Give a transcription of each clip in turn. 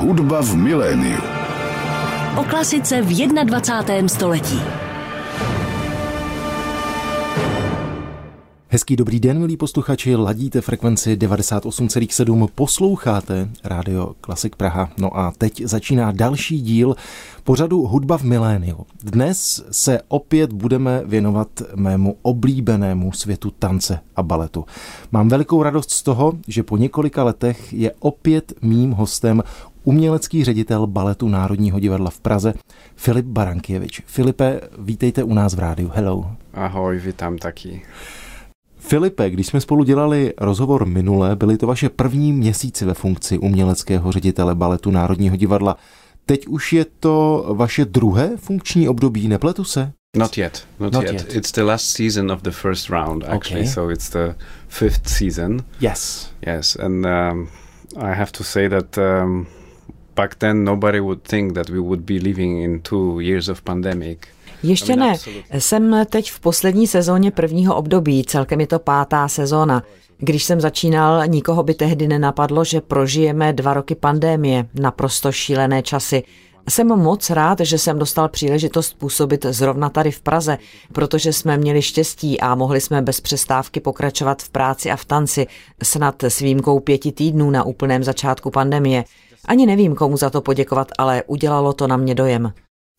Hudba v miléniu. O klasice v 21. století. Hezký dobrý den, milí posluchači, ladíte frekvenci 98,7, posloucháte rádio Klasik Praha. No a teď začíná další díl pořadu Hudba v miléniu. Dnes se opět budeme věnovat mému oblíbenému světu tance a baletu. Mám velikou radost z toho, že po několika letech je opět mým hostem umělecký ředitel baletu Národního divadla v Praze Filip Barankěvič. Filipe, vítejte u nás v rádiu. Hello. Ahoj, vítám taky. Filipe, když jsme spolu dělali rozhovor minule, byly to vaše první měsíce ve funkci uměleckého ředitele baletu Národního divadla. Teď už je to vaše druhé funkční období, nepletu se? Not yet, not, not yet. yet. It's the last season of the first round, actually. Okay. So it's the fifth season. Yes. Yes, and um, I have to say that um, back then nobody would think that we would be living in two years of pandemic. Ještě ne. Jsem teď v poslední sezóně prvního období, celkem je to pátá sezóna. Když jsem začínal, nikoho by tehdy nenapadlo, že prožijeme dva roky pandémie, naprosto šílené časy. Jsem moc rád, že jsem dostal příležitost působit zrovna tady v Praze, protože jsme měli štěstí a mohli jsme bez přestávky pokračovat v práci a v tanci, snad s výjimkou pěti týdnů na úplném začátku pandemie. Ani nevím, komu za to poděkovat, ale udělalo to na mě dojem.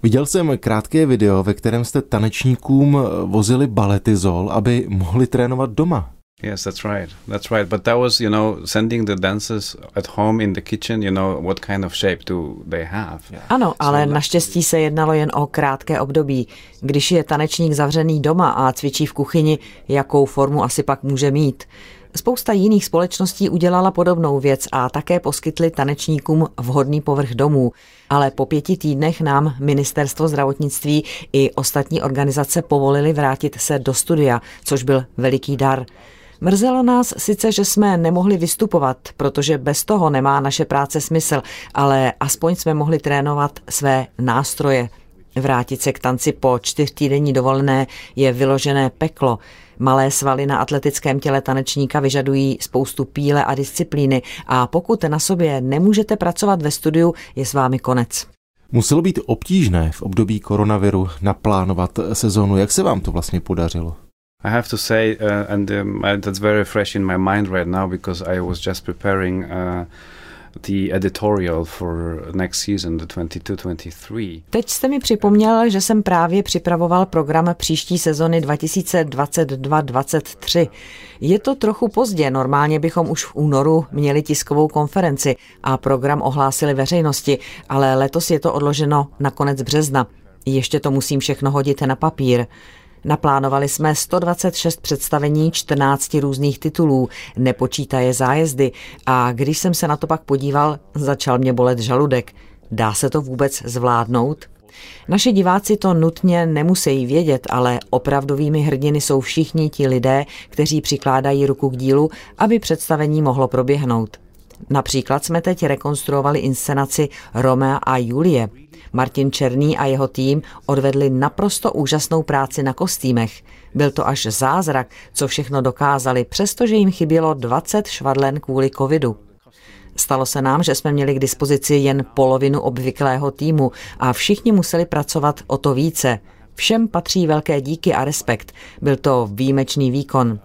Viděl jsem krátké video, ve kterém jste tanečníkům vozili baletizol, aby mohli trénovat doma. Yes, that's right. That's right. But that was, you know, sending the dancers at home in the kitchen, you know, what kind of shape do they have. Ano, ale naštěstí se jednalo jen o krátké období. Když je tanečník zavřený doma a cvičí v kuchyni, jakou formu asi pak může mít. Spousta jiných společností udělala podobnou věc a také poskytli tanečníkům vhodný povrch domů. Ale po pěti týdnech nám ministerstvo zdravotnictví i ostatní organizace povolili vrátit se do studia, což byl veliký dar. Mrzelo nás sice, že jsme nemohli vystupovat, protože bez toho nemá naše práce smysl, ale aspoň jsme mohli trénovat své nástroje. Vrátit se k tanci po čtyřtýdenní dovolené je vyložené peklo. Malé svaly na atletickém těle tanečníka vyžadují spoustu píle a disciplíny a pokud na sobě nemůžete pracovat ve studiu, je s vámi konec. Muselo být obtížné v období koronaviru naplánovat sezónu. Jak se vám to vlastně podařilo? I have to say, uh, and um, that's very fresh in my mind right now because I was just preparing uh, the editorial for next season, the 22-23. Teď jste mi připomněl, že jsem právě připravoval program příští sezony 2022-23. Je to trochu pozdě, normálně bychom už v únoru měli tiskovou konferenci a program ohlásili veřejnosti, ale letos je to odloženo na konec března. Ještě to musím všechno hodit na papír. Naplánovali jsme 126 představení 14 různých titulů, nepočítaje zájezdy a když jsem se na to pak podíval, začal mě bolet žaludek. Dá se to vůbec zvládnout? Naši diváci to nutně nemusí vědět, ale opravdovými hrdiny jsou všichni ti lidé, kteří přikládají ruku k dílu, aby představení mohlo proběhnout. Například jsme teď rekonstruovali inscenaci Romea a Julie. Martin Černý a jeho tým odvedli naprosto úžasnou práci na kostýmech. Byl to až zázrak, co všechno dokázali, přestože jim chybělo 20 švadlen kvůli covidu. Stalo se nám, že jsme měli k dispozici jen polovinu obvyklého týmu a všichni museli pracovat o to více. Všem patří velké díky a respekt. Byl to výjimečný výkon.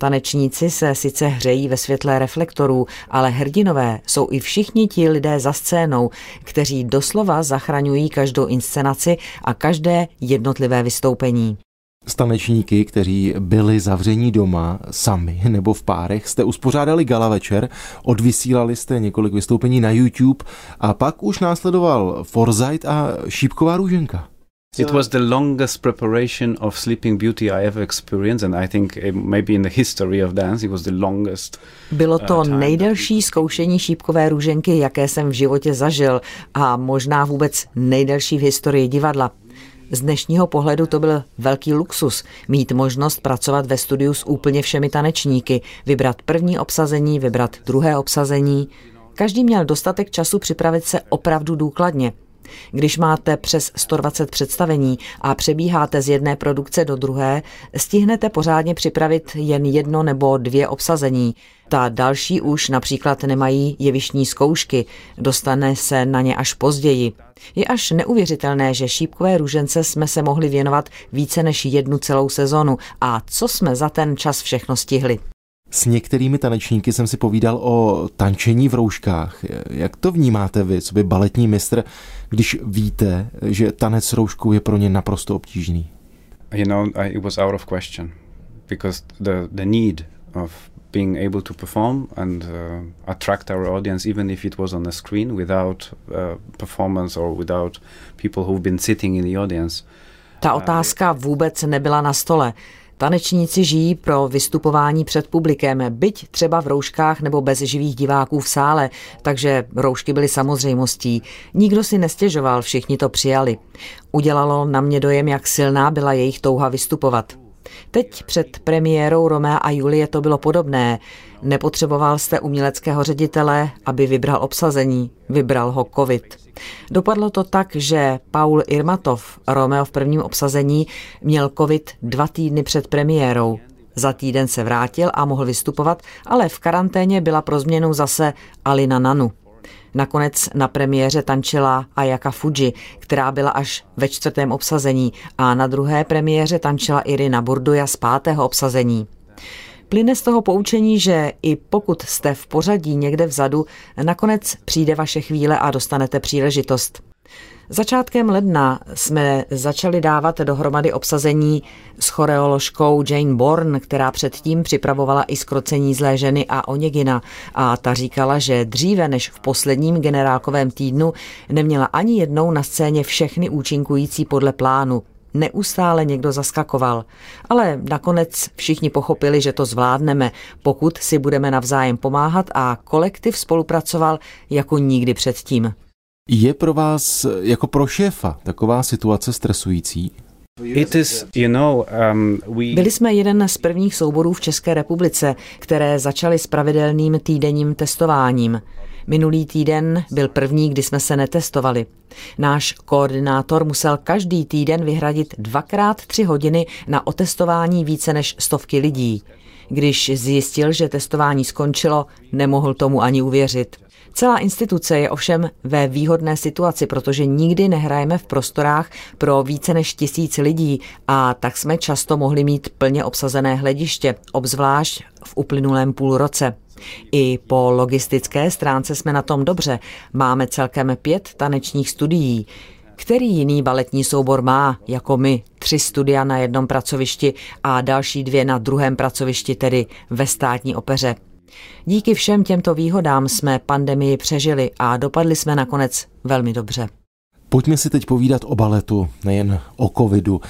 Tanečníci se sice hřejí ve světle reflektorů, ale hrdinové jsou i všichni ti lidé za scénou, kteří doslova zachraňují každou inscenaci a každé jednotlivé vystoupení. Stanečníky, kteří byli zavření doma sami nebo v párech, jste uspořádali gala večer, odvysílali jste několik vystoupení na YouTube a pak už následoval Foresight a Šípková růženka. It was the longest preparation of Sleeping Beauty I ever experienced, and I think maybe in the history of dance it was the longest. Bylo to uh, nejdelší zkoušení šípkové růženky, jaké jsem v životě zažil, a možná vůbec nejdelší v historii divadla. Z dnešního pohledu to byl velký luxus mít možnost pracovat ve studiu s úplně všemi tanečníky, vybrat první obsazení, vybrat druhé obsazení. Každý měl dostatek času připravit se opravdu důkladně. Když máte přes 120 představení a přebíháte z jedné produkce do druhé, stihnete pořádně připravit jen jedno nebo dvě obsazení. Ta další už například nemají jevištní zkoušky, dostane se na ně až později. Je až neuvěřitelné, že šípkové růžence jsme se mohli věnovat více než jednu celou sezonu a co jsme za ten čas všechno stihli. S některými tanečníky jsem si povídal o tančení v rouškách. Jak to vnímáte vy, co by baletní mistr, když víte, že tanec s rouškou je pro ně naprosto obtížný? You know, it was out of question because the the need of being able to perform and uh, attract our audience, even if it was on a screen without uh, performance or without people who've been sitting in the audience. Ta otázka vůbec nebyla na stole. Tanečníci žijí pro vystupování před publikem, byť třeba v rouškách nebo bez živých diváků v sále, takže roušky byly samozřejmostí. Nikdo si nestěžoval, všichni to přijali. Udělalo na mě dojem, jak silná byla jejich touha vystupovat. Teď před premiérou Romea a Julie to bylo podobné. Nepotřeboval jste uměleckého ředitele, aby vybral obsazení. Vybral ho covid. Dopadlo to tak, že Paul Irmatov, Romeo v prvním obsazení, měl covid dva týdny před premiérou. Za týden se vrátil a mohl vystupovat, ale v karanténě byla pro změnu zase Alina Nanu. Nakonec na premiéře tančila Ayaka Fuji, která byla až ve čtvrtém obsazení a na druhé premiéře tančila Irina Burduja z pátého obsazení. Plyne z toho poučení, že i pokud jste v pořadí někde vzadu, nakonec přijde vaše chvíle a dostanete příležitost. Začátkem ledna jsme začali dávat dohromady obsazení s choreoložkou Jane Bourne, která předtím připravovala i skrocení zlé ženy a Oněgina a ta říkala, že dříve než v posledním generálkovém týdnu neměla ani jednou na scéně všechny účinkující podle plánu. Neustále někdo zaskakoval, ale nakonec všichni pochopili, že to zvládneme, pokud si budeme navzájem pomáhat a kolektiv spolupracoval jako nikdy předtím. Je pro vás jako pro šéfa taková situace stresující? It is, you know, um, we... Byli jsme jeden z prvních souborů v České republice, které začaly s pravidelným týdenním testováním. Minulý týden byl první, kdy jsme se netestovali. Náš koordinátor musel každý týden vyhradit dvakrát tři hodiny na otestování více než stovky lidí. Když zjistil, že testování skončilo, nemohl tomu ani uvěřit. Celá instituce je ovšem ve výhodné situaci, protože nikdy nehrajeme v prostorách pro více než tisíc lidí a tak jsme často mohli mít plně obsazené hlediště, obzvlášť v uplynulém půlroce. I po logistické stránce jsme na tom dobře. Máme celkem pět tanečních studií. Který jiný baletní soubor má, jako my, tři studia na jednom pracovišti a další dvě na druhém pracovišti, tedy ve státní opeře? Díky všem těmto výhodám jsme pandemii přežili a dopadli jsme nakonec velmi dobře. Pojďme si teď povídat o baletu, nejen o covidu.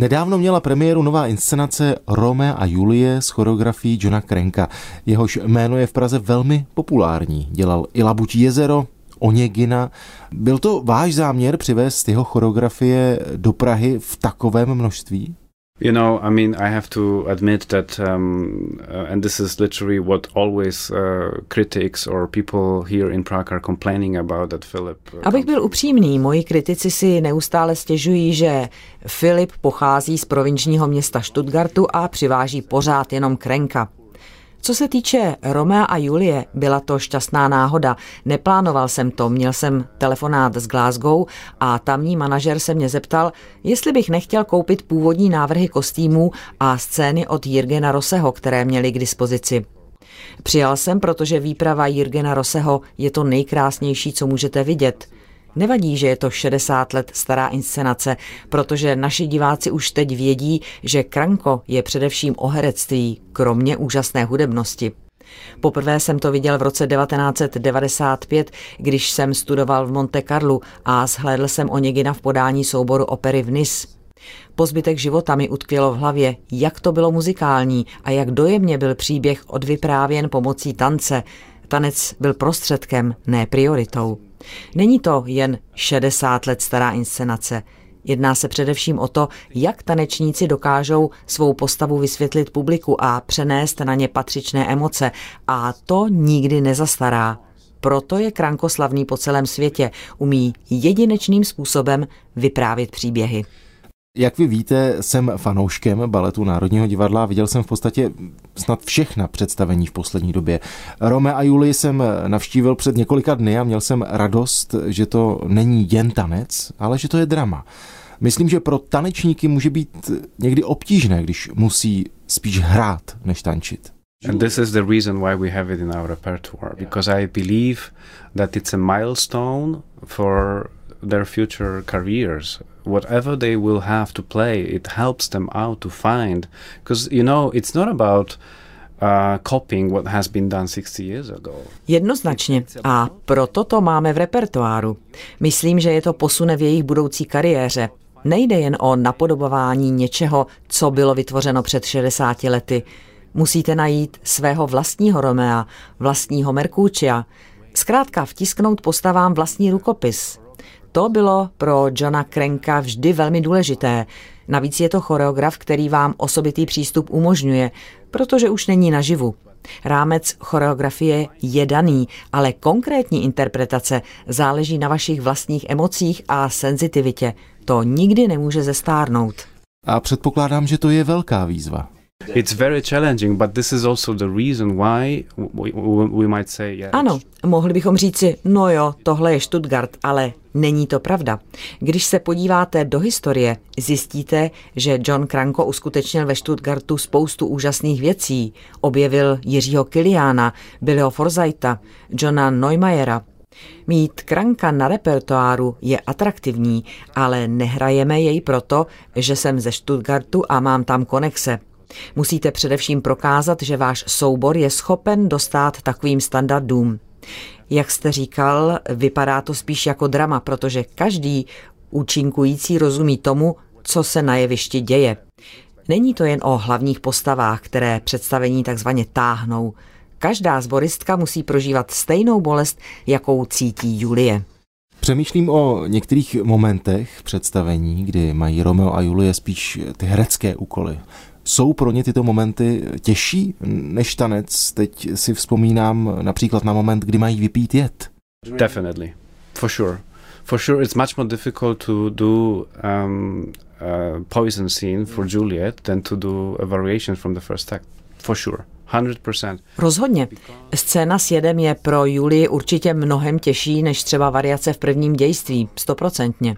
Nedávno měla premiéru nová inscenace Rome a Julie s choreografií Johna Krenka. Jehož jméno je v Praze velmi populární. Dělal i Labuť jezero, Oněgina. Byl to váš záměr přivést jeho choreografie do Prahy v takovém množství? You know, I mean, I have to admit that, um, uh, and this is literally what always uh, critics or people here in Prague are complaining about that Philip. Uh, Abych byl upřímný, moji kritici si neustále stěžují, že Filip pochází z provinčního města Stuttgartu a přiváží pořád jenom krenka. Co se týče Romea a Julie, byla to šťastná náhoda. Neplánoval jsem to, měl jsem telefonát z Glasgow a tamní manažer se mě zeptal, jestli bych nechtěl koupit původní návrhy kostýmů a scény od Jirgena Roseho, které měli k dispozici. Přijal jsem, protože výprava Jirgena Roseho je to nejkrásnější, co můžete vidět – Nevadí, že je to 60 let stará inscenace, protože naši diváci už teď vědí, že Kranko je především o herectví, kromě úžasné hudebnosti. Poprvé jsem to viděl v roce 1995, když jsem studoval v Monte Carlo a shlédl jsem Oněgina v podání souboru opery v Nice. Po zbytek života mi utkvělo v hlavě, jak to bylo muzikální a jak dojemně byl příběh odvyprávěn pomocí tance. Tanec byl prostředkem, ne prioritou. Není to jen 60 let stará inscenace. Jedná se především o to, jak tanečníci dokážou svou postavu vysvětlit publiku a přenést na ně patřičné emoce a to nikdy nezastará. proto je Kranko slavný po celém světě. Umí jedinečným způsobem vyprávět příběhy. Jak vy víte, jsem fanouškem baletu Národního divadla. Viděl jsem v podstatě snad všechna představení v poslední době. Rome a Julii jsem navštívil před několika dny a měl jsem radost, že to není jen tanec, ale že to je drama. Myslím, že pro tanečníky může být někdy obtížné, když musí spíš hrát, než tančit. And this is the reason why we have it in our repertoire, because I believe that it's a milestone for their future careers. Whatever they will have to play, it helps them out to find. Because, you know, it's not about uh, copying what has been done 60 years ago. Jednoznačně. A proto to máme v repertoáru. Myslím, že je to posune v jejich budoucí kariéře. Nejde jen o napodobování něčeho, co bylo vytvořeno před 60 lety. Musíte najít svého vlastního Romea, vlastního Merkučia, zkrátka vtisknout postavám vlastní rukopis. To bylo pro Johna Krenka vždy velmi důležité. Navíc je to choreograf, který vám osobitý přístup umožňuje, protože už není naživu. Rámec choreografie je daný, ale konkrétní interpretace záleží na vašich vlastních emocích a senzitivitě. To nikdy nemůže zestárnout. A předpokládám, že to je velká výzva. It's very challenging, but this is also the reason why we, we might say, yeah. Ano, mohli bychom říci, no jo, tohle je Stuttgart, ale není to pravda. Když se podíváte do historie, zjistíte, že John Kranko uskutečnil ve Stuttgartu spoustu úžasných věcí. Objevil Jiřího Kiliána, Billyho Forsyta, Johna Neumayera, Mít kranka na repertoáru je atraktivní, ale nehrajeme jej proto, že jsem ze Stuttgartu a mám tam konexe. Musíte především prokázat, že váš soubor je schopen dostat takovým standardům. Jak jste říkal, vypadá to spíš jako drama, protože každý účinkující rozumí tomu, co se na jevišti děje. Není to jen o hlavních postavách, které představení takzvaně táhnou. Každá zboristka musí prožívat stejnou bolest, jakou cítí Julie. Přemýšlím o některých momentech představení, kdy mají Romeo a Julie spíš ty herecké úkoly. Jsou pro ně tyto momenty těžší než tanec? Teď si vzpomínám například na moment, kdy mají vypít jed. Definitely, for sure. For sure, it's much more difficult to do um, a poison scene for Juliet than to do a variation from the first act. For sure. 100%. Rozhodně. Scéna s jedem je pro Julii určitě mnohem těžší než třeba variace v prvním dějství, stoprocentně.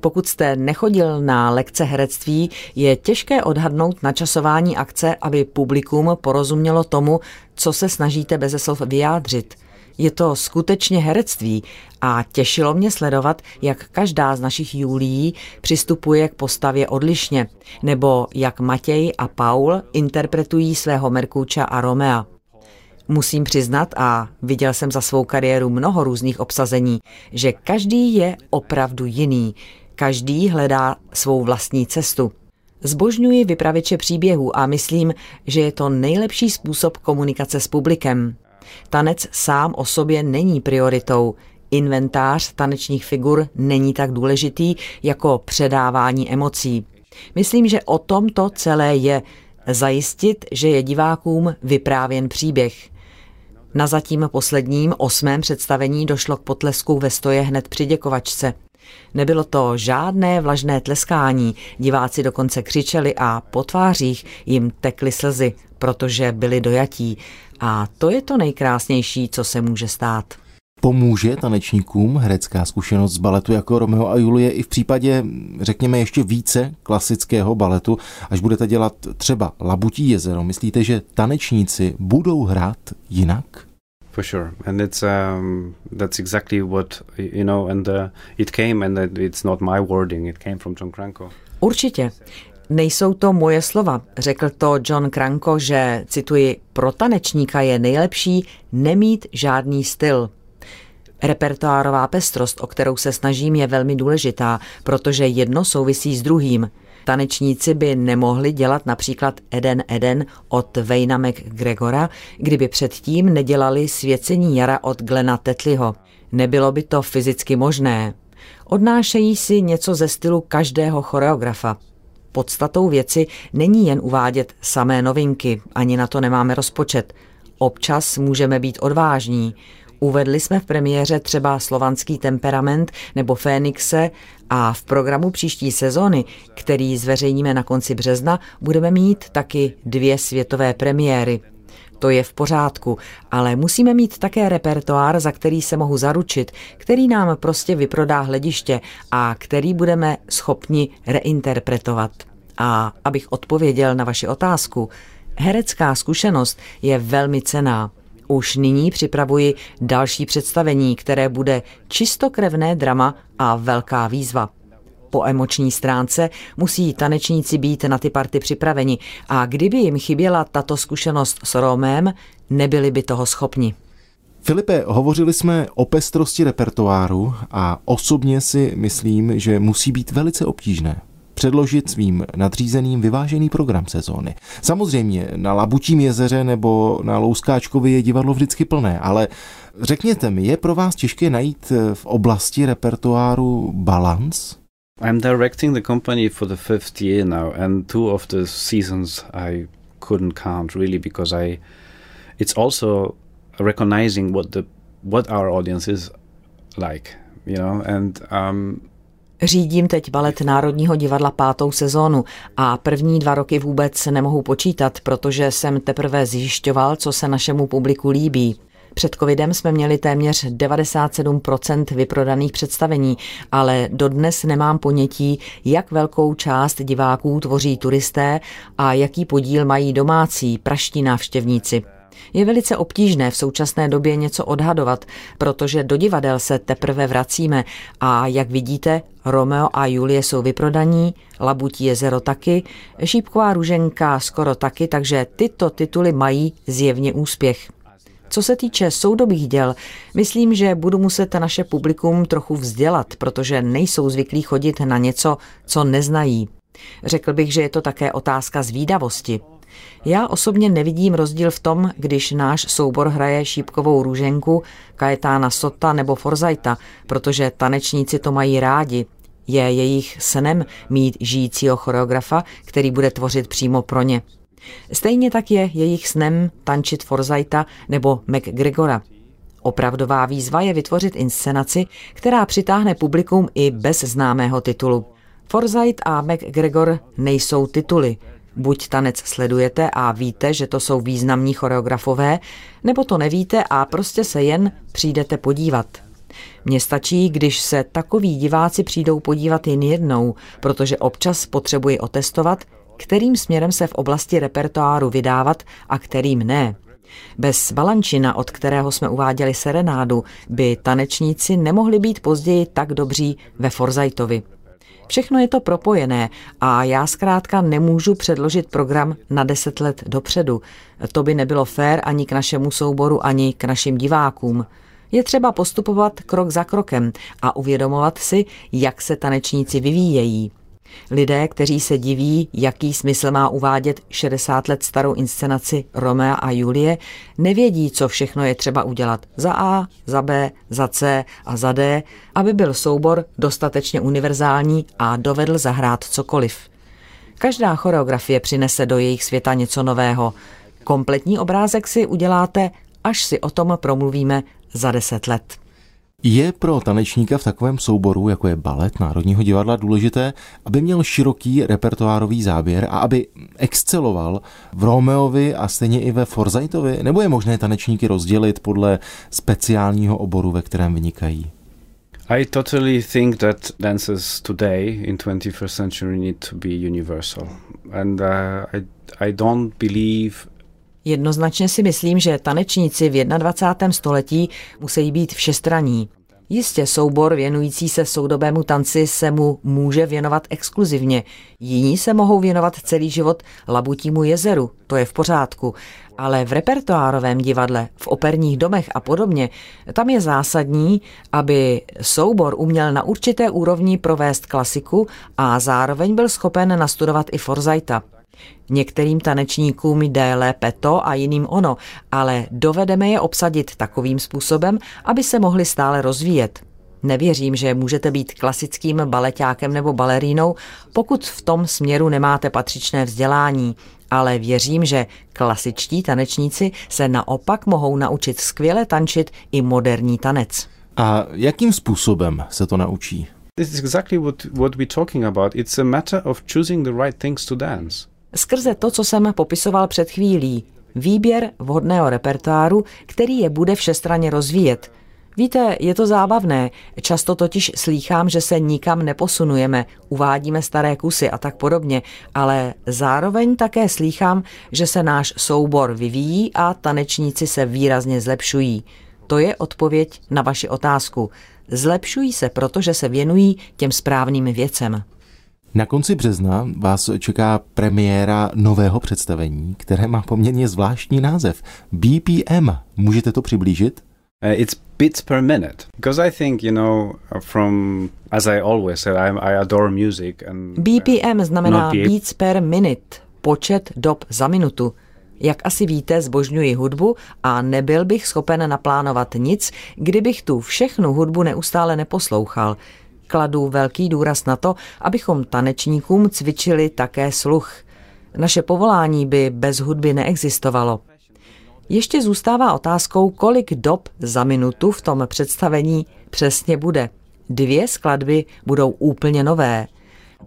Pokud jste nechodil na lekce herectví, je těžké odhadnout načasování akce, aby publikum porozumělo tomu, co se snažíte beze slov vyjádřit. Je to skutečně herectví a těšilo mě sledovat, jak každá z našich Julií přistupuje k postavě odlišně, nebo jak Matěj a Paul interpretují svého Merkúča a Romea. Musím přiznat, a viděl jsem za svou kariéru mnoho různých obsazení, že každý je opravdu jiný, Každý hledá svou vlastní cestu. Zbožňuji vypravěče příběhů a myslím, že je to nejlepší způsob komunikace s publikem. Tanec sám o sobě není prioritou. Inventář tanečních figur není tak důležitý jako předávání emocí. Myslím, že o tom to celé je. Zajistit, že je divákům vyprávěn příběh. Na zatím posledním osmém představení došlo k potlesku ve stoje hned při děkovačce. Nebylo to žádné vlažné tleskání, diváci dokonce křičeli a po tvářích jim tekly slzy, protože byli dojatí. A to je to nejkrásnější, co se může stát. Pomůže tanečníkům herecká zkušenost z baletu jako Romeo a Julie i v případě, řekněme, ještě více klasického baletu, až budete dělat třeba Labutí jezero. Myslíte, že tanečníci budou hrát jinak? For sure and it's um, that's exactly what you know and uh, it came and it's not my wording it came from John Cranko Určitě. Nejsou to moje slova. Řekl to John Cranko, že, cituji, pro tanečníka je nejlepší nemít žádný styl. Repertoárová pestrost, o kterou se snažím, je velmi důležitá, protože jedno souvisí s druhým. Tanečníci by nemohli dělat například Eden Eden od Vejna McGregora, kdyby předtím nedělali Svěcení jara od Glena Tetliho. Nebylo by to fyzicky možné. Odnášejí si něco ze stylu každého choreografa. Podstatou věci není jen uvádět samé novinky, ani na to nemáme rozpočet. Občas můžeme být odvážní. Uvedli jsme v premiéře třeba slovanský temperament nebo Fénixe a v programu příští sezóny, který zveřejníme na konci března, budeme mít taky dvě světové premiéry. To je v pořádku, ale musíme mít také repertoár, za který se mohu zaručit, který nám prostě vyprodá hlediště a který budeme schopni reinterpretovat. A abych odpověděl na vaši otázku, herecká zkušenost je velmi cená. Už nyní připravuji další představení, které bude čistokrevné drama a velká výzva. Po emoční stránce musí tanečníci být na ty party připraveni a kdyby jim chyběla tato zkušenost s Romem, nebyli by toho schopni. Filipe, hovořili jsme o pestrosti repertoáru a osobně si myslím, že musí být velice obtížné předložit svým nadřízeným vyvážený program sezóny. Samozřejmě na Labutím jezeře nebo na Louskáčkovi je divadlo vždycky plné, ale řekněte mi, je pro vás těžké najít v oblasti repertoáru balans? I'm directing the company for the fifth year now, and two of the seasons I couldn't count really because I. It's also recognizing what the what our audience is like, you know, and um, Řídím teď balet Národního divadla pátou sezónu a první dva roky vůbec nemohu počítat, protože jsem teprve zjišťoval, co se našemu publiku líbí. Před covidem jsme měli téměř 97% vyprodaných představení, ale dodnes nemám ponětí, jak velkou část diváků tvoří turisté a jaký podíl mají domácí praští návštěvníci. Je velice obtížné v současné době něco odhadovat, protože do divadel se teprve vracíme a jak vidíte, Romeo a Julie jsou vyprodaní, Labutí jezero taky, Šípková růženka skoro taky, takže tyto tituly mají zjevně úspěch. Co se týče soudobých děl, myslím, že budu muset naše publikum trochu vzdělat, protože nejsou zvyklí chodit na něco, co neznají. Řekl bych, že je to také otázka zvídavosti. Já osobně nevidím rozdíl v tom, když náš soubor hraje šípkovou růženku, Kajetána Sota nebo Forzajta, protože tanečníci to mají rádi. Je jejich snem mít žijícího choreografa, který bude tvořit přímo pro ně. Stejně tak je jejich snem tančit Forzajta nebo McGregora. Opravdová výzva je vytvořit inscenaci, která přitáhne publikum i bez známého titulu. Forsyth a McGregor nejsou tituly, Buď tanec sledujete a víte, že to jsou významní choreografové, nebo to nevíte a prostě se jen přijdete podívat. Mně stačí, když se takoví diváci přijdou podívat jen jednou, protože občas potřebuji otestovat, kterým směrem se v oblasti repertoáru vydávat a kterým ne. Bez Balančina, od kterého jsme uváděli serenádu, by tanečníci nemohli být později tak dobří ve Forzajtovi. Všechno je to propojené a já zkrátka nemůžu předložit program na deset let dopředu. To by nebylo fér ani k našemu souboru, ani k našim divákům. Je třeba postupovat krok za krokem a uvědomovat si, jak se tanečníci vyvíjejí. Lidé, kteří se diví, jaký smysl má uvádět 60 let starou inscenaci Romea a Julie, nevědí, co všechno je třeba udělat za A, za B, za C a za D, aby byl soubor dostatečně univerzální a dovedl zahrát cokoliv. Každá choreografie přinese do jejich světa něco nového. Kompletní obrázek si uděláte, až si o tom promluvíme za deset let. Je pro tanečníka v takovém souboru, jako je balet Národního divadla, důležité, aby měl široký repertoárový záběr a aby exceloval v Romeovi a stejně i ve Forzajtovi? Nebo je možné tanečníky rozdělit podle speciálního oboru, ve kterém vynikají? I totally think that dances today in 21st century need to be universal. And uh, I, I don't believe Jednoznačně si myslím, že tanečníci v 21. století musí být všestraní. Jistě soubor věnující se soudobému tanci se mu může věnovat exkluzivně. Jiní se mohou věnovat celý život Labutímu jezeru, to je v pořádku. Ale v repertoárovém divadle, v operních domech a podobně, tam je zásadní, aby soubor uměl na určité úrovni provést klasiku a zároveň byl schopen nastudovat i Forzajta. Některým tanečníkům jde lépe to a jiným ono, ale dovedeme je obsadit takovým způsobem, aby se mohli stále rozvíjet. Nevěřím, že můžete být klasickým baletákem nebo balerínou, pokud v tom směru nemáte patřičné vzdělání, ale věřím, že klasičtí tanečníci se naopak mohou naučit skvěle tančit i moderní tanec. A jakým způsobem se to naučí? This is exactly what, what we're talking about. It's a matter of choosing the right things to dance. Skrze to, co jsem popisoval před chvílí, výběr vhodného repertoáru, který je bude všestranně rozvíjet. Víte, je to zábavné. Často totiž slýchám, že se nikam neposunujeme, uvádíme staré kusy a tak podobně, ale zároveň také slýchám, že se náš soubor vyvíjí a tanečníci se výrazně zlepšují. To je odpověď na vaši otázku. Zlepšují se, protože se věnují těm správným věcem. Na konci března vás čeká premiéra nového představení, které má poměrně zvláštní název. BPM. Můžete to přiblížit? Uh, it's beats per minute because I think you know from as I always said I, I adore music and BPM znamená beats per minute, počet dob za minutu. Jak asi víte, zbožňuji hudbu a nebyl bych schopen naplánovat nic, kdybych tu všechnu hudbu neustále neposlouchal. Kladu velký důraz na to, abychom tanečníkům cvičili také sluch. Naše povolání by bez hudby neexistovalo. Ještě zůstává otázkou, kolik dob za minutu v tom představení přesně bude. Dvě skladby budou úplně nové.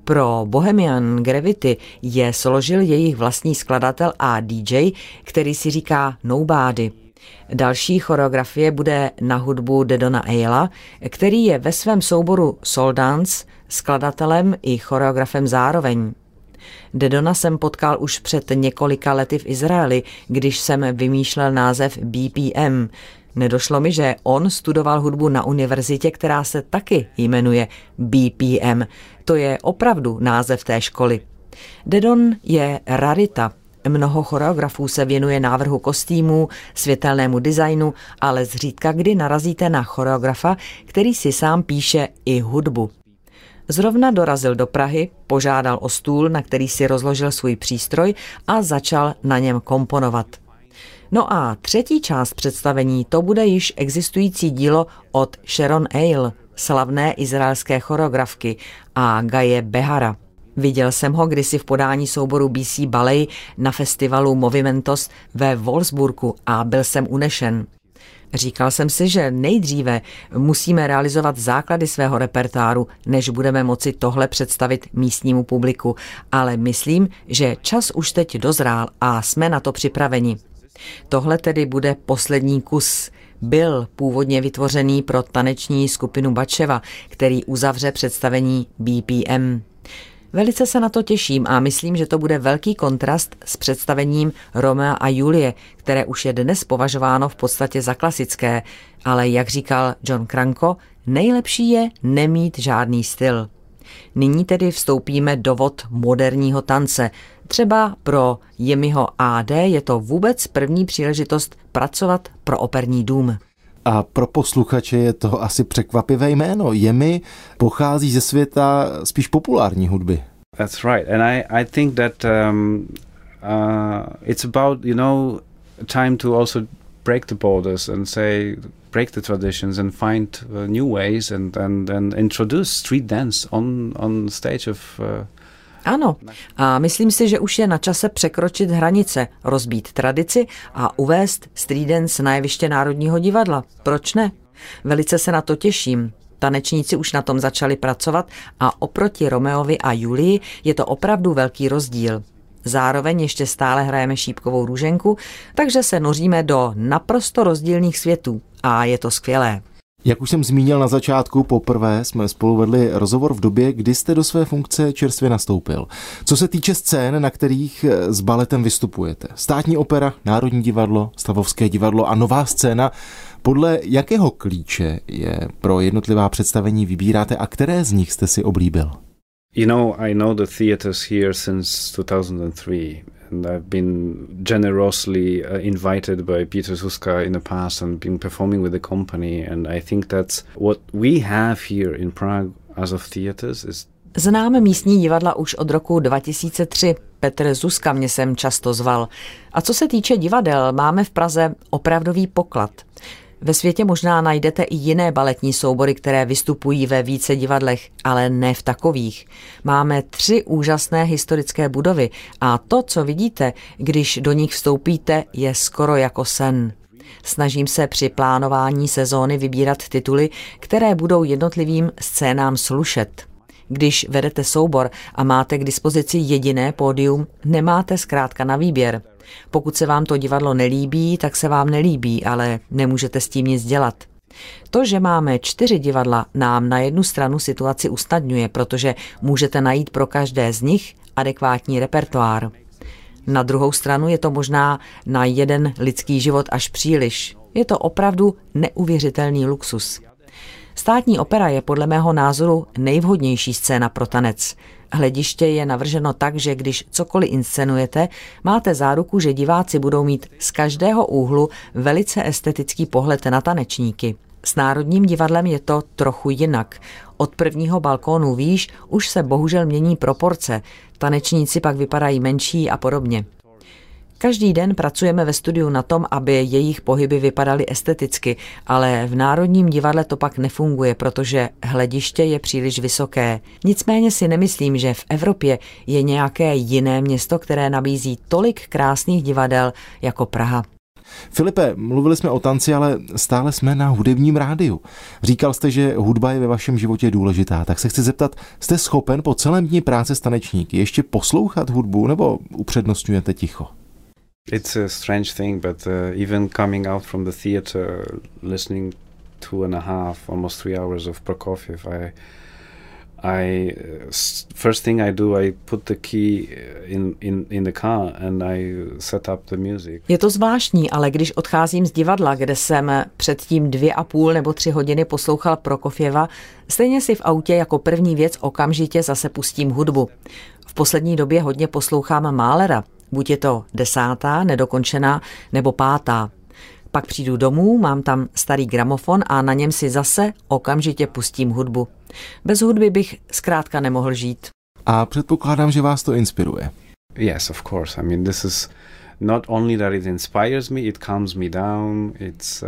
Pro Bohemian Gravity je složil jejich vlastní skladatel a DJ, který si říká Nobody. Další choreografie bude na hudbu Dedona Ayla, který je ve svém souboru Soul Dance skladatelem i choreografem zároveň. Dedona jsem potkal už před několika lety v Izraeli, když jsem vymýšlel název BPM. Nedošlo mi, že on studoval hudbu na univerzitě, která se taky jmenuje BPM. To je opravdu název té školy. Dedon je rarita. Mnoho choreografů se věnuje návrhu kostýmů, světelnému designu, ale zřídka kdy narazíte na choreografa, který si sám píše i hudbu. Zrovna dorazil do Prahy, požádal o stůl, na který si rozložil svůj přístroj a začal na něm komponovat. No a třetí část představení to bude již existující dílo od Sharon Ale, slavné izraelské choreografky, a Gaje Behara. Viděl jsem ho kdysi v podání souboru BC Ballet na festivalu Movimentos ve Wolfsburgu a byl jsem unešen. Říkal jsem si, že nejdříve musíme realizovat základy svého repertáru, než budeme moci tohle představit místnímu publiku, ale myslím, že čas už teď dozrál a jsme na to připraveni. Tohle tedy bude poslední kus. Byl původně vytvořený pro taneční skupinu Bačeva, který uzavře představení BPM. Velice se na to těším a myslím, že to bude velký kontrast s představením Romea a Julie, které už je dnes považováno v podstatě za klasické, ale jak říkal John Cranko, nejlepší je nemít žádný styl. Nyní tedy vstoupíme do vod moderního tance. Třeba pro Jemiho AD je to vůbec první příležitost pracovat pro operní dům. A pro posluchače je to asi překvapivé jméno. Jemi pochází ze světa spíš populární hudby. That's right. And I, I think that um, uh, it's about, you know, time to also break the borders and say, break the traditions and find uh, new ways and, and, and introduce street dance on, on stage of uh, ano, a myslím si, že už je na čase překročit hranice, rozbít tradici a uvést street na jeviště Národního divadla. Proč ne? Velice se na to těším. Tanečníci už na tom začali pracovat a oproti Romeovi a Julii je to opravdu velký rozdíl. Zároveň ještě stále hrajeme šípkovou růženku, takže se noříme do naprosto rozdílných světů a je to skvělé. Jak už jsem zmínil na začátku, poprvé jsme spolu vedli rozhovor v době, kdy jste do své funkce čerstvě nastoupil. Co se týče scén, na kterých s baletem vystupujete, Státní opera, Národní divadlo, Stavovské divadlo a nová scéna, podle jakého klíče je pro jednotlivá představení vybíráte a které z nich jste si oblíbil? You know, I know the theaters here since 2003 and I've been generously uh, invited by Peter Suska in the past and been performing with the company and I think that's what we have here in Prague as of theaters is Známe místní divadla už od roku 2003. Petr Zuska mě sem často zval. A co se týče divadel, máme v Praze opravdový poklad. Ve světě možná najdete i jiné baletní soubory, které vystupují ve více divadlech, ale ne v takových. Máme tři úžasné historické budovy a to, co vidíte, když do nich vstoupíte, je skoro jako sen. Snažím se při plánování sezóny vybírat tituly, které budou jednotlivým scénám slušet. Když vedete soubor a máte k dispozici jediné pódium, nemáte zkrátka na výběr. Pokud se vám to divadlo nelíbí, tak se vám nelíbí, ale nemůžete s tím nic dělat. To, že máme čtyři divadla, nám na jednu stranu situaci usnadňuje, protože můžete najít pro každé z nich adekvátní repertoár. Na druhou stranu je to možná na jeden lidský život až příliš. Je to opravdu neuvěřitelný luxus. Státní opera je podle mého názoru nejvhodnější scéna pro tanec. Hlediště je navrženo tak, že když cokoliv inscenujete, máte záruku, že diváci budou mít z každého úhlu velice estetický pohled na tanečníky. S Národním divadlem je to trochu jinak. Od prvního balkónu výš už se bohužel mění proporce, tanečníci pak vypadají menší a podobně. Každý den pracujeme ve studiu na tom, aby jejich pohyby vypadaly esteticky, ale v Národním divadle to pak nefunguje, protože hlediště je příliš vysoké. Nicméně si nemyslím, že v Evropě je nějaké jiné město, které nabízí tolik krásných divadel jako Praha. Filipe, mluvili jsme o tanci, ale stále jsme na hudebním rádiu. Říkal jste, že hudba je ve vašem životě důležitá, tak se chci zeptat, jste schopen po celém dní práce s tanečníky ještě poslouchat hudbu nebo upřednostňujete ticho? It's a strange thing, but uh, even coming out from the theater, listening two and a half, almost three hours of Prokofiev, I, I uh, first thing I do, I put the key in, in, in the car and I set up the music. Je to zvláštní, ale když odcházím z divadla, kde jsem předtím dvě a půl nebo tři hodiny poslouchal Prokofěva, stejně si v autě jako první věc okamžitě zase pustím hudbu. V poslední době hodně poslouchám Málera, Buď je to desátá, nedokončená, nebo pátá. Pak přijdu domů, mám tam starý gramofon a na něm si zase okamžitě pustím hudbu. Bez hudby bych zkrátka nemohl žít. A předpokládám, že vás to inspiruje. Yes, of course. I mean, this is not only that it inspires me, it calms me down. It's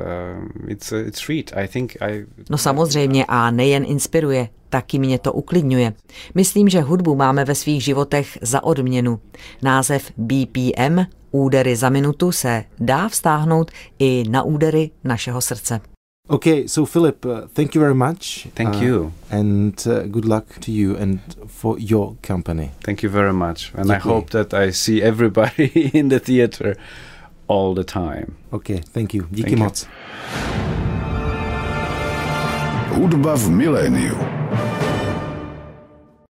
it's uh, it's sweet. I think I. No samozřejmě a nejen inspiruje, taky mě to uklidňuje. Myslím, že hudbu máme ve svých životech za odměnu. Název BPM, údery za minutu, se dá vztáhnout i na údery našeho srdce. Okay, so Philip, uh, thank you very much. Thank uh, you. And uh, good luck to you and for your company. Thank you very much. And Děkuji. I hope that I see everybody in the theater all the time. Okay, thank you. Díky Thank you. moc. Hudba v miléniu.